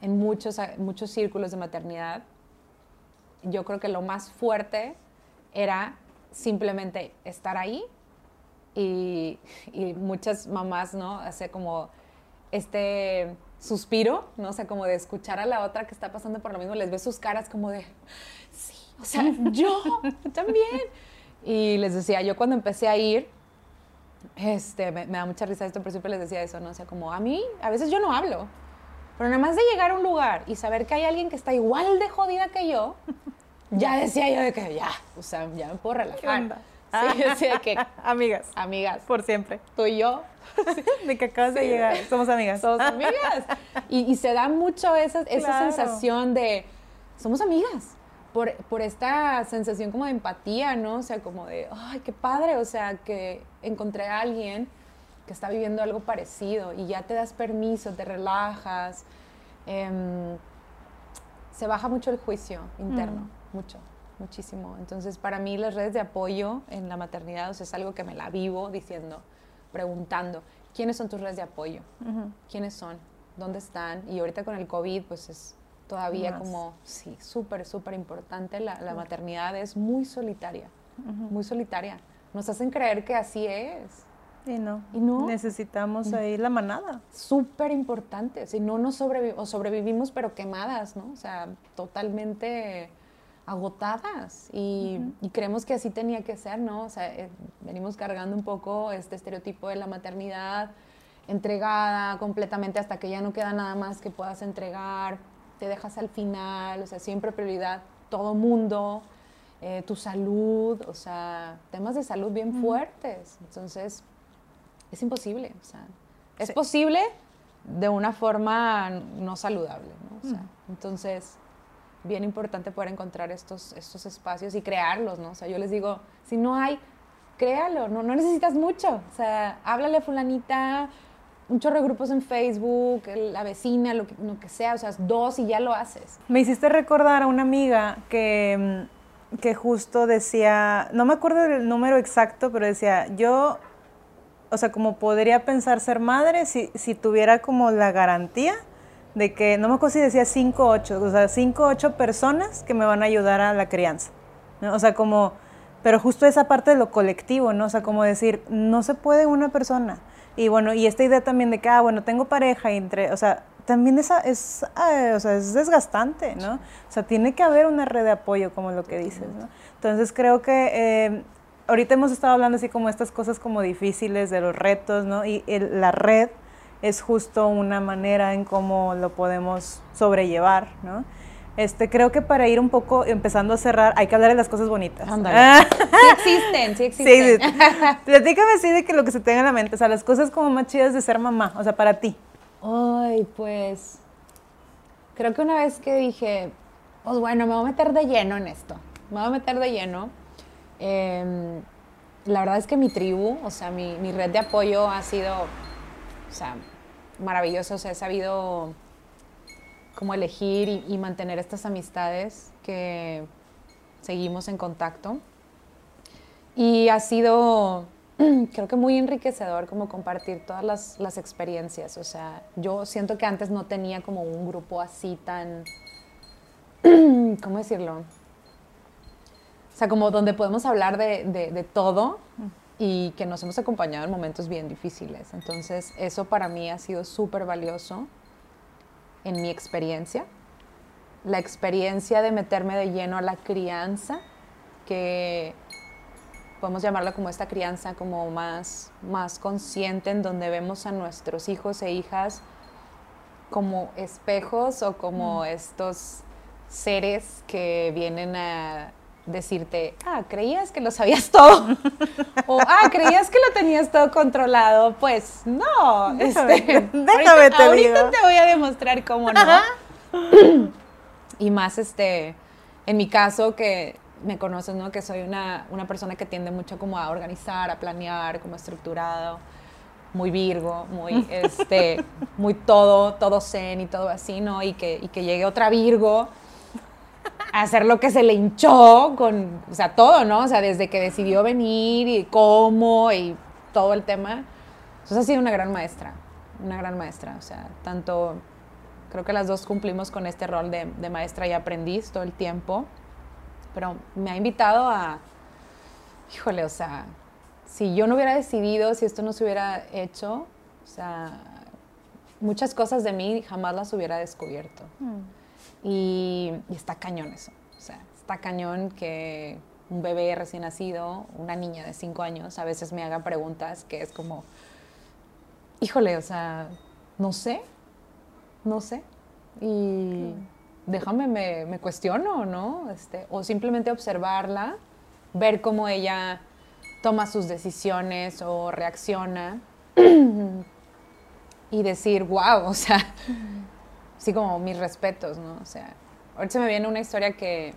en muchos, muchos círculos de maternidad, yo creo que lo más fuerte era simplemente estar ahí y, y muchas mamás, ¿no? Hace como este suspiro, ¿no? O sea, como de escuchar a la otra que está pasando por lo mismo, les ve sus caras como de, o sea, yo también. Y les decía, yo cuando empecé a ir, este, me, da mucha risa esto, pero siempre les decía eso, ¿no? O sea, como a mí, a veces yo no hablo, pero nada más de llegar a un lugar y saber que hay alguien que está igual de jodida que yo, ya decía yo de que ya, o sea, ya me puedo relajar. Sí, decía que... amigas. Amigas. Por siempre. Tú y yo. de que acabas de llegar. Somos amigas. Somos amigas. Y, se da mucho esa, esa sensación de, somos amigas. Por, por, esta sensación como de empatía, ¿no? O sea, como de, ay, qué padre, o sea, que encontré a alguien que está viviendo algo parecido y ya te das permiso, te relajas. Em, se baja mucho el juicio interno, mm. mucho, muchísimo. Entonces, para mí las redes de apoyo en la maternidad o sea, es algo que me la vivo diciendo, preguntando, ¿quiénes son tus redes de apoyo? ¿Quiénes son? ¿Dónde están? Y ahorita con el COVID, pues es todavía como, sí, súper, súper importante. La, la, maternidad es muy solitaria, muy solitaria. Nos hacen creer que así es. Y no. Y no. Necesitamos ahí la manada. Súper importante. Si no, nos sobrevivimos, sobrevivimos, pero quemadas, ¿no? O sea, totalmente agotadas. Y, creemos que así tenía que ser, ¿no? O sea, eh, venimos cargando un poco este estereotipo de la maternidad entregada completamente hasta que ya no queda nada más que puedas entregar. Te dejas al final, o sea, siempre prioridad todo mundo. Eh, tu salud, o sea, temas de salud bien fuertes. Entonces, es imposible. O sea, es posible de una forma no saludable. ¿no? O sea, Entonces, bien importante poder encontrar estos, estos espacios y crearlos. ¿no? O sea, yo les digo, si no hay, créalo, no, no necesitas mucho. O sea, háblale a fulanita, un chorro de grupos en Facebook, la vecina, lo que, sea, o sea, dos y ya lo haces. Me hiciste recordar a una amiga que, que justo decía, no me acuerdo del número exacto, pero decía, yo o sea, como podría pensar ser madre si, si tuviera como la garantía de que, no me acuerdo si decía 5 o 8, o sea, 5 o 8 personas que me van a ayudar a la crianza. O sea, como, pero justo esa parte de lo colectivo, ¿no? O sea, como decir, no se puede una persona. Y bueno, y esta idea también de que, ah, bueno, tengo pareja entre, o sea, también esa es, ah, o sea, es desgastante, ¿no? O sea, tiene que haber una red de apoyo, como lo que dices, ¿no? Entonces creo que eh, ahorita hemos estado hablando así como estas cosas como difíciles de los retos, ¿no? Y la red es justo una manera en cómo lo podemos sobrellevar, ¿no? Este, creo que para ir un poco empezando a cerrar, hay que hablar de las cosas bonitas. sí existen, sí existen. Sí, Platícame así de que lo que se tenga en la mente, o sea, las cosas como más chidas de ser mamá, o sea, para ti. Ay, pues, creo que una vez que dije, pues bueno, me voy a meter de lleno en esto, me voy a meter de lleno, Em, la verdad es que mi tribu, o sea, mi, red de apoyo ha sido, o sea, maravilloso. O sea, he sabido cómo elegir y, mantener estas amistades que seguimos en contacto. Y ha sido, creo que muy enriquecedor como compartir todas las, las, experiencias. O sea, yo siento que antes no tenía como un grupo así tan, ¿cómo decirlo? O sea, como donde podemos hablar de, de, todo y que nos hemos acompañado en momentos bien difíciles. Entonces, eso para mí ha sido súper valioso en mi experiencia. La experiencia de meterme de lleno a la crianza, que podemos llamarla como esta crianza como más, más consciente, en donde vemos a nuestros hijos e hijas como espejos o como estos seres que vienen a decirte, ah, creías que lo sabías todo. o, ah, creías que lo tenías todo controlado. Pues no. Déjame, este, déjame te ahorita te voy a demostrar cómo no. y más, este, en mi caso, que me conoces, ¿no? Que soy una, una persona que tiende mucho como a organizar, a planear, como estructurado. muy virgo, muy, este, muy todo, todo zen y todo así, ¿no? Y que, y que llegue otra virgo hacer lo que se le hinchó con, o sea, todo, ¿no? O sea, desde que decidió venir y cómo y todo el tema. Entonces ha sido una gran maestra, una gran maestra, o sea, tanto, creo que las dos cumplimos con este rol de, maestra y aprendiz todo el tiempo, pero me ha invitado a, híjole, o sea, si yo no hubiera decidido, si esto no se hubiera hecho, o sea, muchas cosas de mí jamás las hubiera descubierto. Y, y está cañón eso, o sea, está cañón que un bebé recién nacido, una niña de cinco años, a veces me haga preguntas que es como, híjole, o sea, no sé, no sé. Y déjame, me, me cuestiono, ¿no? Este, o simplemente observarla, ver cómo ella toma sus decisiones o reacciona y decir, wow, o sea, así como mis respetos, ¿no? O sea, ahorita se me viene una historia que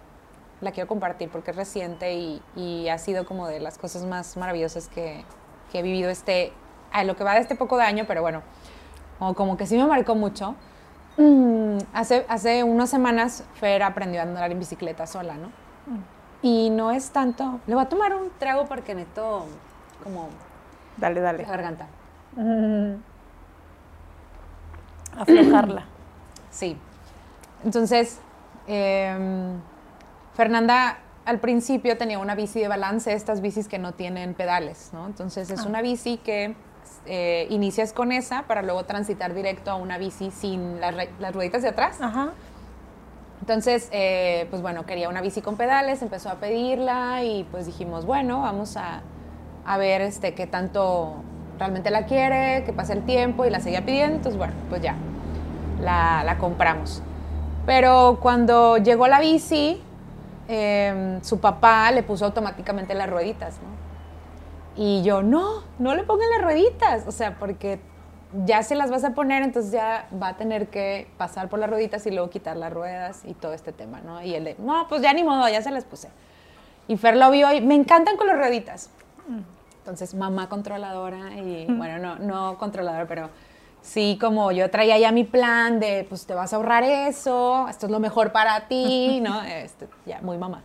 la quiero compartir porque es reciente y, y ha sido como de las cosas más maravillosas que, que he vivido este, a lo que va de este poco de año, pero bueno, como, como que sí me marcó mucho. Mm, hace, hace unas semanas Fer aprendió a andar en bicicleta sola, ¿no? Y no es tanto. Le voy a tomar un trago porque necesito como Dale, dale. la garganta. Aflojarla. Sí. Entonces, em, Fernanda al principio tenía una bici de balance, estas bicis que no tienen pedales, ¿no? Entonces es Ah. una bici que eh, inicias con esa para luego transitar directo a una bici sin las, las rueditas de atrás. Ajá. Entonces, eh, pues bueno, quería una bici con pedales, empezó a pedirla y pues dijimos, bueno, vamos a, a ver este, qué tanto realmente la quiere, que pase el tiempo y la seguía pidiendo, entonces bueno, pues ya, la, la compramos. Pero cuando llegó la bici, eh, su papá le puso automáticamente las rueditas, ¿no? Y yo, no, no le pongan las rueditas, o sea, porque ya se las vas a poner, entonces ya va a tener que pasar por las rueditas y luego quitar las ruedas y todo este tema, ¿no? Y él de, no, pues ya ni modo, ya se las puse. Y Fer lo vio y me encantan con las rueditas. Entonces, mamá controladora y, bueno, no, no controladora, pero sí, como yo traía ya mi plan de, pues te vas a ahorrar eso, esto es lo mejor para ti, ¿no? Este, ya, muy mamá.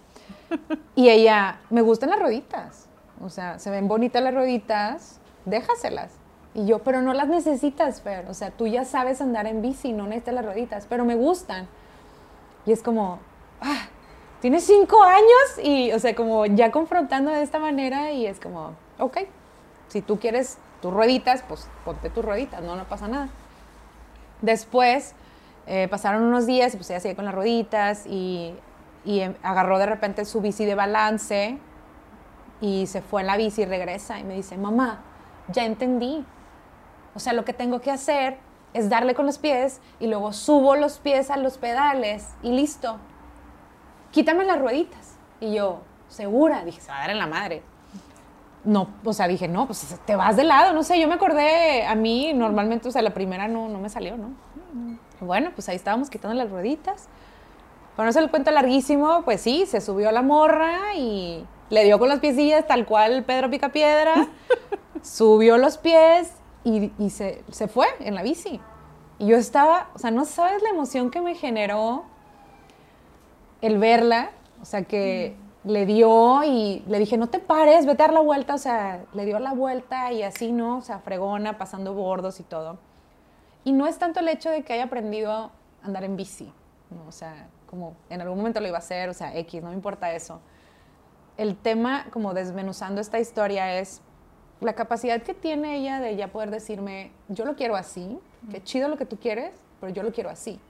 Y ella, me gustan las rueditas. O sea, se ven bonitas las rueditas, déjaselas. Y yo, pero no las necesitas, Fer. O sea, tú ya sabes andar en bici, no necesitas las rueditas, pero me gustan. Y es como, ah, tienes cinco años y, o sea, como ya confrontando de esta manera y es como, ok, si tú quieres tus rueditas, pues ponte tus rueditas, no, no pasa nada. Después eh, pasaron unos días y pues ella seguía con las rueditas y, y em- agarró de repente su bici de balance y se fue en la bici y regresa y me dice, mamá, ya entendí. O sea, lo que tengo que hacer es darle con los pies y luego subo los pies a los pedales y listo. Quítame las rueditas. Y yo, segura, dije, se va a dar en la madre. No, o sea, dije, no, pues te vas de lado, no sé, yo me acordé, a mí normalmente, o sea, la primera no, no me salió, ¿no? Bueno, pues ahí estábamos quitando las rueditas. Para no hacer el cuento larguísimo, pues sí, se subió a la morra y le dio con los piecillas tal cual Pedro Picapiedra, subió los pies y, y se, se fue en la bici. Y yo estaba, o sea, no sabes la emoción que me generó el verla, o sea, que le dio y le dije, no te pares, vete a dar la vuelta, o sea, le dio la vuelta y así, ¿no? O sea, fregona, pasando bordos y todo. Y no es tanto el hecho de que haya aprendido a andar en bici, ¿no? O sea, como en algún momento lo iba a hacer, o sea, X, no me importa eso. El tema, como desmenuzando esta historia, es la capacidad que tiene ella de ya poder decirme, yo lo quiero así, qué chido lo que tú quieres, pero yo lo quiero así.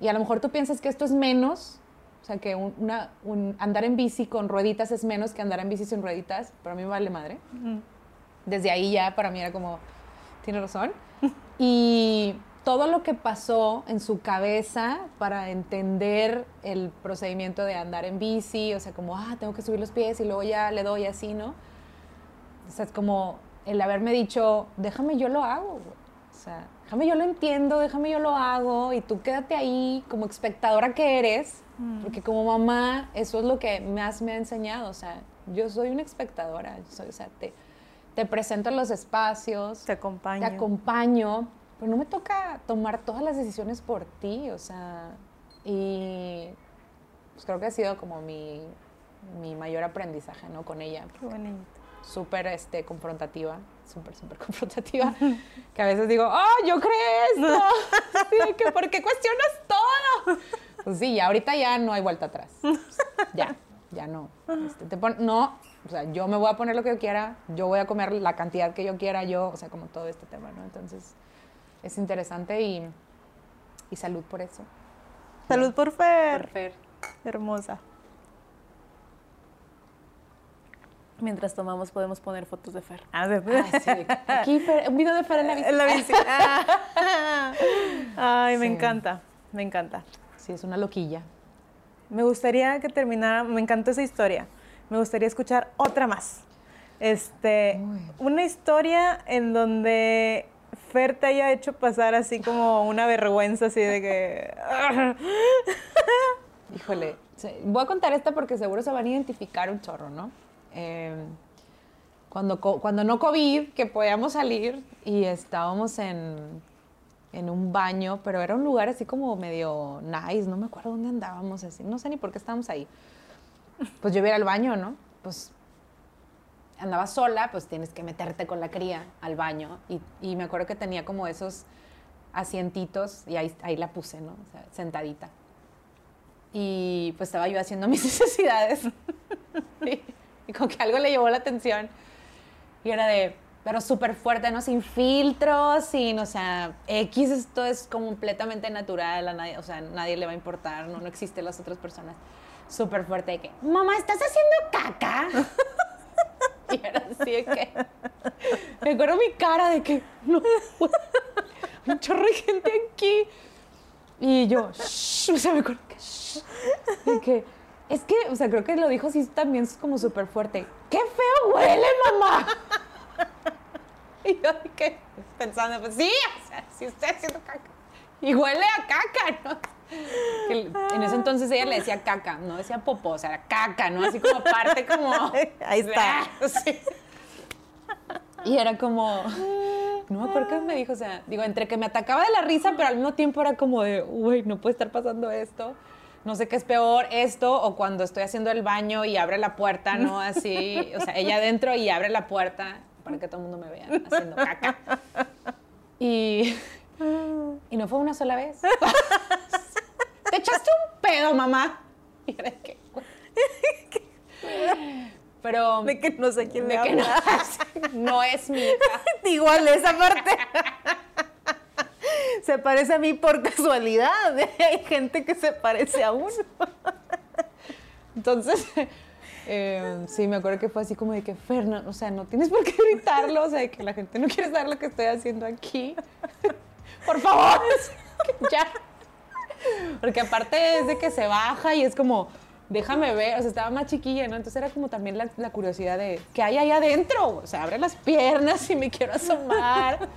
Y a lo mejor tú piensas que esto es menos, o sea, que un, una- un andar en bici con rueditas es menos que andar en bici sin rueditas, pero a mí me vale madre. Desde ahí ya para mí era como, tiene razón. Y todo lo que pasó en su cabeza para entender el procedimiento de andar en bici, o sea, como, ah, tengo que subir los pies y luego ya le doy así, ¿no? O sea, es como el haberme dicho, déjame yo lo hago. O sea, déjame yo lo entiendo, déjame yo lo hago y tú quédate ahí como espectadora que eres, porque como mamá eso es lo que más me ha enseñado, o sea, yo soy una espectadora, yo soy, o sea, te, te presento en los espacios, Te acompaño. te acompaño, pero no me toca tomar todas las decisiones por ti, o sea, y pues creo que ha sido como mi, mi mayor aprendizaje, ¿no? Con ella. Qué bonito. Súper este, confrontativa, súper, súper confrontativa, que a veces digo, ¡oh, yo creé esto! Sí, que, ¿Por qué cuestionas todo? Pues sí, ya ahorita ya no hay vuelta atrás. Ya, ya no. Este, te pon- no, o sea, yo me voy a poner lo que yo quiera, yo voy a comer la cantidad que yo quiera, yo, o sea, como todo este tema, ¿no? Entonces, es interesante y, y salud por eso. Salud por Fer. Por Fer. Hermosa. Mientras tomamos podemos poner fotos de Fer. Ah, de Ah, sí, aquí Fer- un video de Fer en la bici. En la bici. Ah. Ay, me Sí. encanta, me encanta. Sí, es una loquilla. Me gustaría que terminara, me encantó esa historia. Me gustaría escuchar otra más. Este, Uy. una historia en donde Fer te haya hecho pasar así como una vergüenza, así de que. Híjole, voy a contar esta porque seguro se van a identificar un chorro, ¿no? Eh, cuando, cuando no COVID, que podíamos salir y estábamos en, en un baño, pero era un lugar así como medio nice, no me acuerdo dónde andábamos, así, no sé ni por qué estábamos ahí. Pues yo iba al baño, ¿no? Pues andaba sola, pues tienes que meterte con la cría al baño. Y, y me acuerdo que tenía como esos asientitos y ahí, ahí la puse, ¿no? O sea, sentadita. Y pues estaba yo haciendo mis necesidades. y, y como que algo le llevó la atención. Y era de, pero súper fuerte, ¿no? Sin filtros, sin, o sea, X, esto es completamente natural, a nadie, o sea, nadie le va a importar, no, no existen las otras personas. Súper fuerte de que, mamá, ¿estás haciendo caca? y era así de que, me acuerdo mi cara de que, no, un chorro de gente aquí. Y yo, shh, o sea, me acuerdo que, shh, que, es que, o sea, creo que lo dijo así también es como súper fuerte. ¡Qué feo huele, mamá! Y yo que, pensando, pues sí, o sea, si estoy haciendo caca. Y huele a caca, ¿no? En ese entonces ella le decía caca, no decía popó, o sea, era caca, ¿no? Así como parte como... Ahí está. Sí. Y era como... No me acuerdo qué me dijo, o sea, digo, entre que me atacaba de la risa, pero al mismo tiempo era como de, uy, no puede estar pasando esto. No sé qué es peor, esto o cuando estoy haciendo el baño y abre la puerta, ¿no? Así, o sea, ella adentro y abre la puerta para que todo el mundo me vea haciendo caca. Y, y no fue una sola vez. Te echaste un pedo, mamá. Y era de que. Pero De que no sé quién de le que no, habla. no es mi hija. Igual esa parte. Se parece a mí por casualidad. Hay gente que se parece a uno. Entonces, eh, sí, me acuerdo que fue así como de que, Ferna, o sea, no tienes por qué gritarlo, o sea, de que la gente no quiere saber lo que estoy haciendo aquí. Por favor, ya. Porque aparte es de que se baja y es como, déjame ver, o sea, estaba más chiquilla, ¿no? Entonces era como también la, la curiosidad de, ¿qué hay ahí adentro? O sea, abre las piernas y me quiero asomar.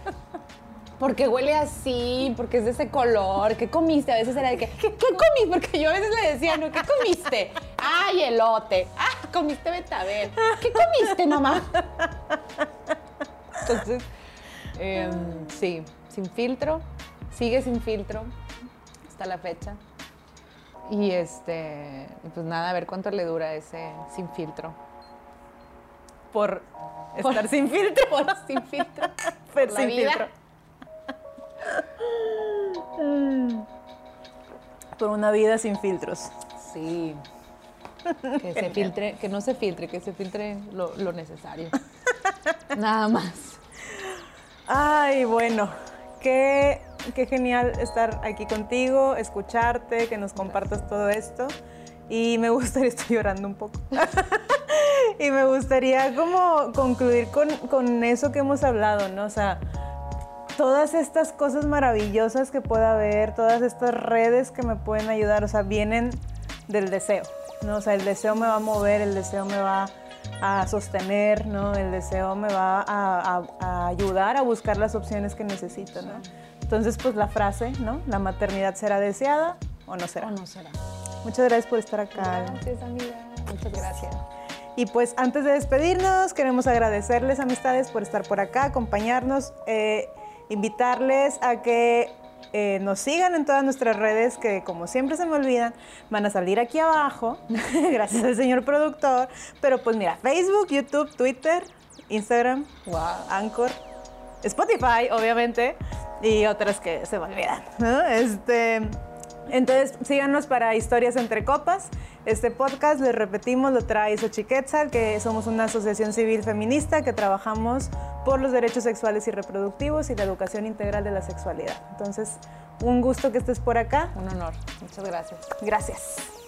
¿Por qué huele así? ¿Por qué es de ese color? ¿Qué comiste? A veces era de que, ¿qué, qué comiste? Porque yo a veces le decía, ¿no? ¿Qué comiste? ¡Ay, elote! ¡Ah, comiste betabel! ¿Qué comiste, mamá? Entonces, em, sí, sin filtro, sigue sin filtro hasta la fecha. Y este, pues nada, a ver cuánto le dura ese sin filtro. Por Por- estar sin filtro. Por sin filtro. La sin vida. filtro. Por una vida sin filtros. Sí. Que se filtre, que no se filtre, que se filtre lo, lo necesario. Nada más. Ay, bueno, qué, qué genial estar aquí contigo, escucharte, que nos compartas todo esto. Y me gustaría, estoy llorando un poco. y me gustaría como concluir con, con eso que hemos hablado, ¿no? O sea, todas estas cosas maravillosas que pueda haber, todas estas redes que me pueden ayudar, o sea, vienen del deseo, ¿no? O sea, el deseo me va a mover, el deseo me va a sostener, ¿no? El deseo me va a, a- a ayudar a buscar las opciones que necesito, ¿no? Entonces, pues la frase, ¿no? La maternidad será deseada o no será. ¿O no será? Muchas gracias por estar acá. Gracias, amiga. Muchas gracias. Y pues antes de despedirnos, queremos agradecerles, amistades, por estar por acá, acompañarnos, eh, invitarles a que eh, nos sigan en todas nuestras redes, que como siempre se me olvidan, van a salir aquí abajo, gracias al señor productor. Pero pues mira, Facebook, YouTube, Twitter, Instagram, Anchor, Spotify, obviamente, y otras que se me olvidan. ¿no? Este, entonces, síganos para Historias entre Copas. Este podcast, les repetimos, lo trae Xochiquetzal, que somos una asociación civil feminista que trabajamos por los derechos sexuales y reproductivos y la educación integral de la sexualidad. Entonces, un gusto que estés por acá. Un honor. Muchas gracias. Gracias.